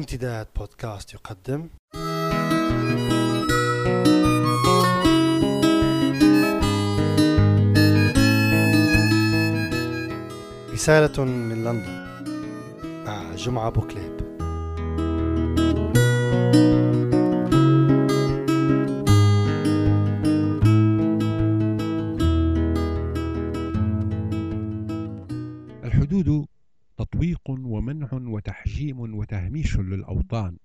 امتداد بودكاست يقدم. رسالة من لندن. مع جمعة بوكليب. وتهميش للأوطان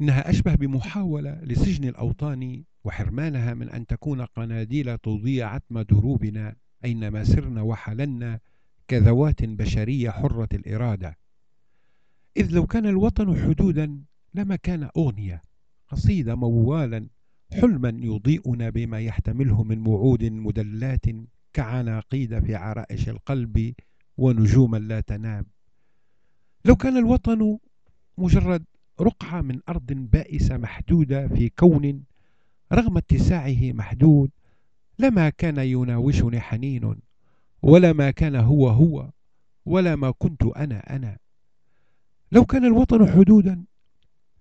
إنها أشبه بمحاولة لسجن الأوطان وحرمانها من أن تكون قناديل تضيء عتم دروبنا أينما سرنا وحللنا كذوات بشرية حرة الإرادة. إذ لو كان الوطن حدودا لما كان أغنية قصيدة موالا حلما يضيئنا بما يحتمله من وعود مدلات كعناقيد في عرائش القلب ونجوما لا تنام. لو كان الوطن مجرد رقعة من أرض بائسة محدودة في كون رغم اتساعه محدود لما كان يناوشني حنين ولا ما كان هو هو ولا ما كنت أنا أنا. لو كان الوطن حدودا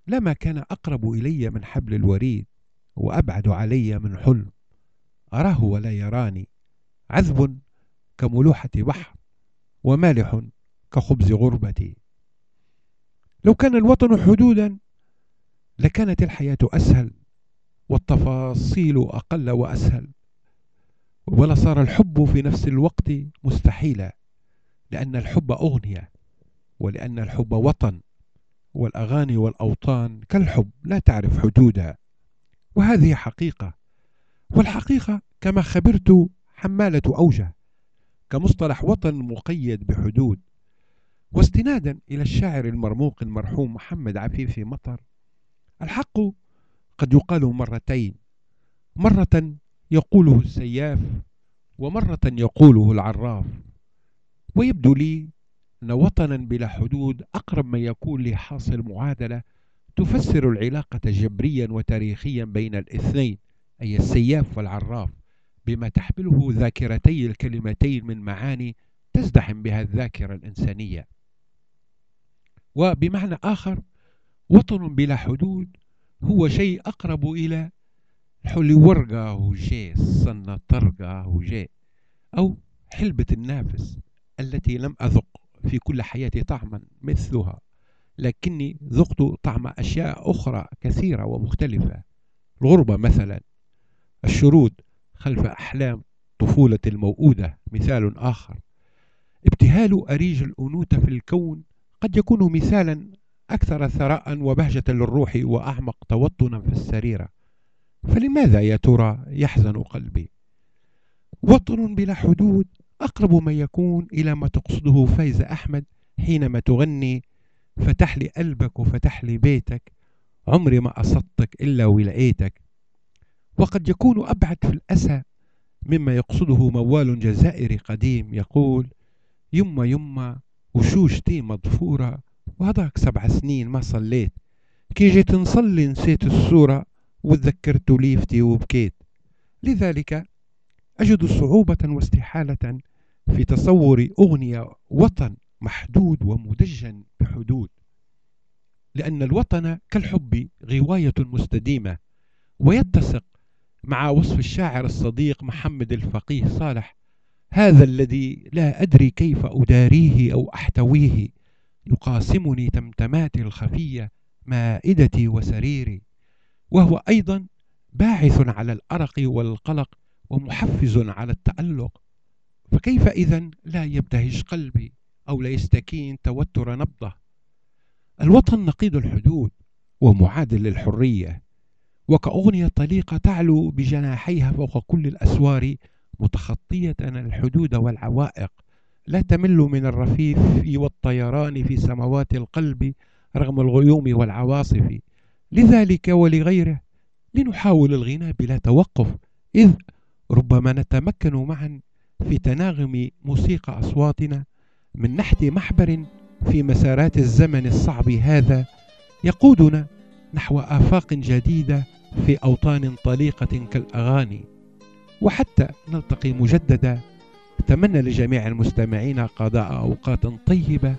لما كان أقرب إلي من حبل الوريد وأبعد علي من حلم. أراه ولا يراني عذب كملوحة بحر ومالح كخبز غربتي. لو كان الوطن حدودا لكانت الحياة أسهل والتفاصيل أقل وأسهل ولصار الحب في نفس الوقت مستحيلا لأن الحب أغنية ولأن الحب وطن والأغاني والأوطان كالحب لا تعرف حدودها وهذه حقيقة والحقيقة كما خبرت حمالة أوجه كمصطلح وطن مقيد بحدود. واستنادا إلى الشاعر المرموق المرحوم محمد عفيفي مطر الحق قد يقال مرتين. مرة يقوله السياف ومرة يقوله العراف. ويبدو لي أن وطنا بلا حدود أقرب ما يكون لحاصل معادلة تفسر العلاقة جبريا وتاريخيا بين الاثنين أي السياف والعراف بما تحمله ذاكرتي الكلمتين من معاني تزدحم بها الذاكرة الإنسانية. وبمعنى آخر وطن بلا حدود هو شيء أقرب إلى حلي ورقة وجي صنة طرقة وجي أو حلبة النافس التي لم أذق في كل حياتي طعما مثلها لكني ذقت طعم أشياء أخرى كثيرة ومختلفة. الغربة مثلا الشرود خلف أحلام طفولة الموؤودة مثال آخر. ابتهال أريج الأنوثة في الكون قد يكون مثالا أكثر ثراء وبهجة للروح وأعمق توطنا في السريرة فلماذا يا ترى يحزن قلبي؟ وطن بلا حدود أقرب ما يكون إلى ما تقصده فايزة أحمد حينما تغني فتح لي قلبك وفتح لي بيتك عمري ما أصدتك إلا ولقيتك. وقد يكون أبعد في الأسى مما يقصده موال جزائري قديم يقول يما يما وشوشتي مضفورة وهذاك سبع سنين ما صليت. كي جيت نصلي نسيت السورة وتذكرت ليفتي وبكيت. لذلك أجد صعوبة واستحالة في تصور أغنية وطن محدود ومدجن بحدود. لأن الوطن كالحب غواية مستديمة ويتسق مع وصف الشاعر الصديق محمد الفقيه صالح هذا الذي لا أدري كيف أداريه أو أحتويه. يقاسمني تمتماتي الخفية مائدتي وسريري. وهو أيضا باعث على الأرق والقلق ومحفز على التألق. فكيف إذا لا يبتهج قلبي أو لا يستكين توتر نبضة؟ الوطن نقيض الحدود ومعادل للحرية. وكأغنية طليقة تعلو بجناحيها فوق كل الأسوار متخطية الحدود والعوائق لا تمل من الرفيف والطيران في سماوات القلب رغم الغيوم والعواصف. لذلك ولغيره لنحاول الغناء بلا توقف إذ ربما نتمكن معا في تناغم موسيقى أصواتنا من نحت محبر في مسارات الزمن الصعب هذا يقودنا نحو آفاق جديدة في أوطان طليقة كالأغاني. وحتى نلتقي مجددا. أتمنى لجميع المستمعين قضاء أوقات طيبة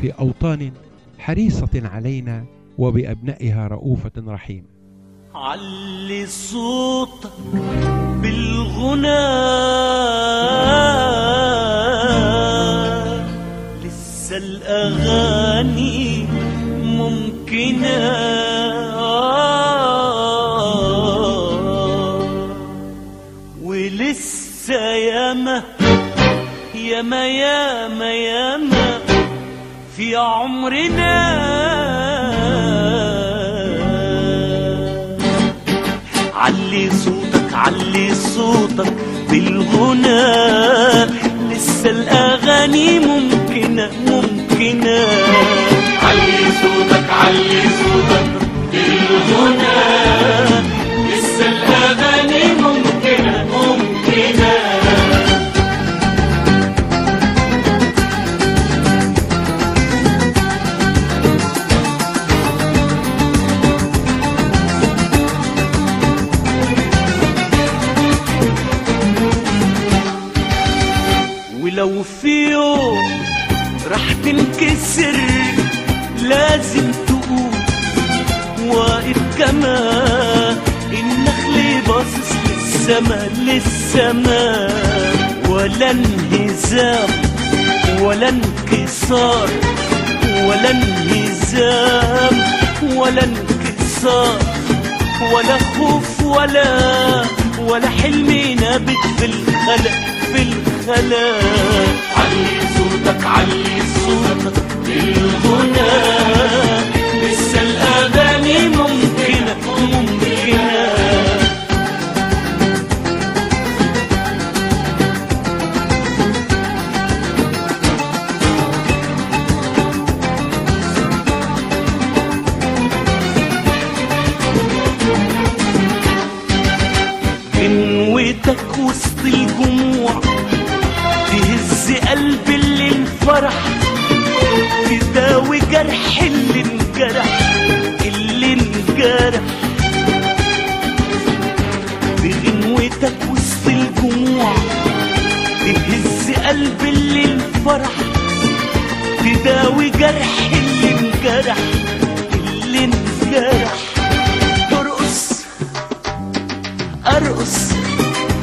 في أوطان حريصة علينا وبأبنائها رؤوفة رحيمة علي صوتك بالغنى. ياما ياما ياما ياما في عمرنا. علي صوتك علي صوتك بالغنى لسه الأغاني ممكنة ممكنة. علي صوتك علي صوتك بالغنى تنكسر لازم تقوم واقف كما النخل باصص للسما للسما. ولا انهزام ولا انكسار ولا انهزام ولا انكسار. ولا خوف ولا ولا حلم نابت في الخلا في الخلا. علي صوتك علي صوتك بالغنى لسه الأغاني ممكنة ممكنة. غنوتك وسط الجموع تهز قلب اللي انفرح تداوي جرح اللي انجرح اللي انجرح بغنوتك وسط الجموع تهز قلب اللي انفرح. تداوي جرح اللي انجرح اللي انجرح ترقص أرقص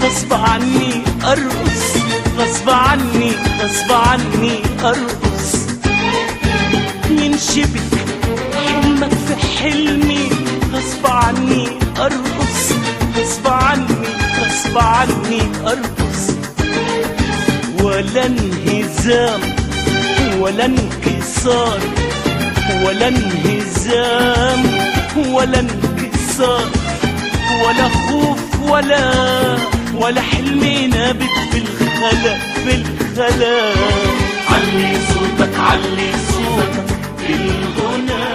غصب عني أرقص. غصب عني غصب عني أرقص ينشبك حلمك في حلمي غصب عني أرقص غصب عني غصب عني أرقص. ولا انهزام ولا انكسار ولا انهزام ولا انكسار. ولا خوف ولا ولا حلم نابت في الخلا في الخلا. علي صوتك علي صوتك. بالغنى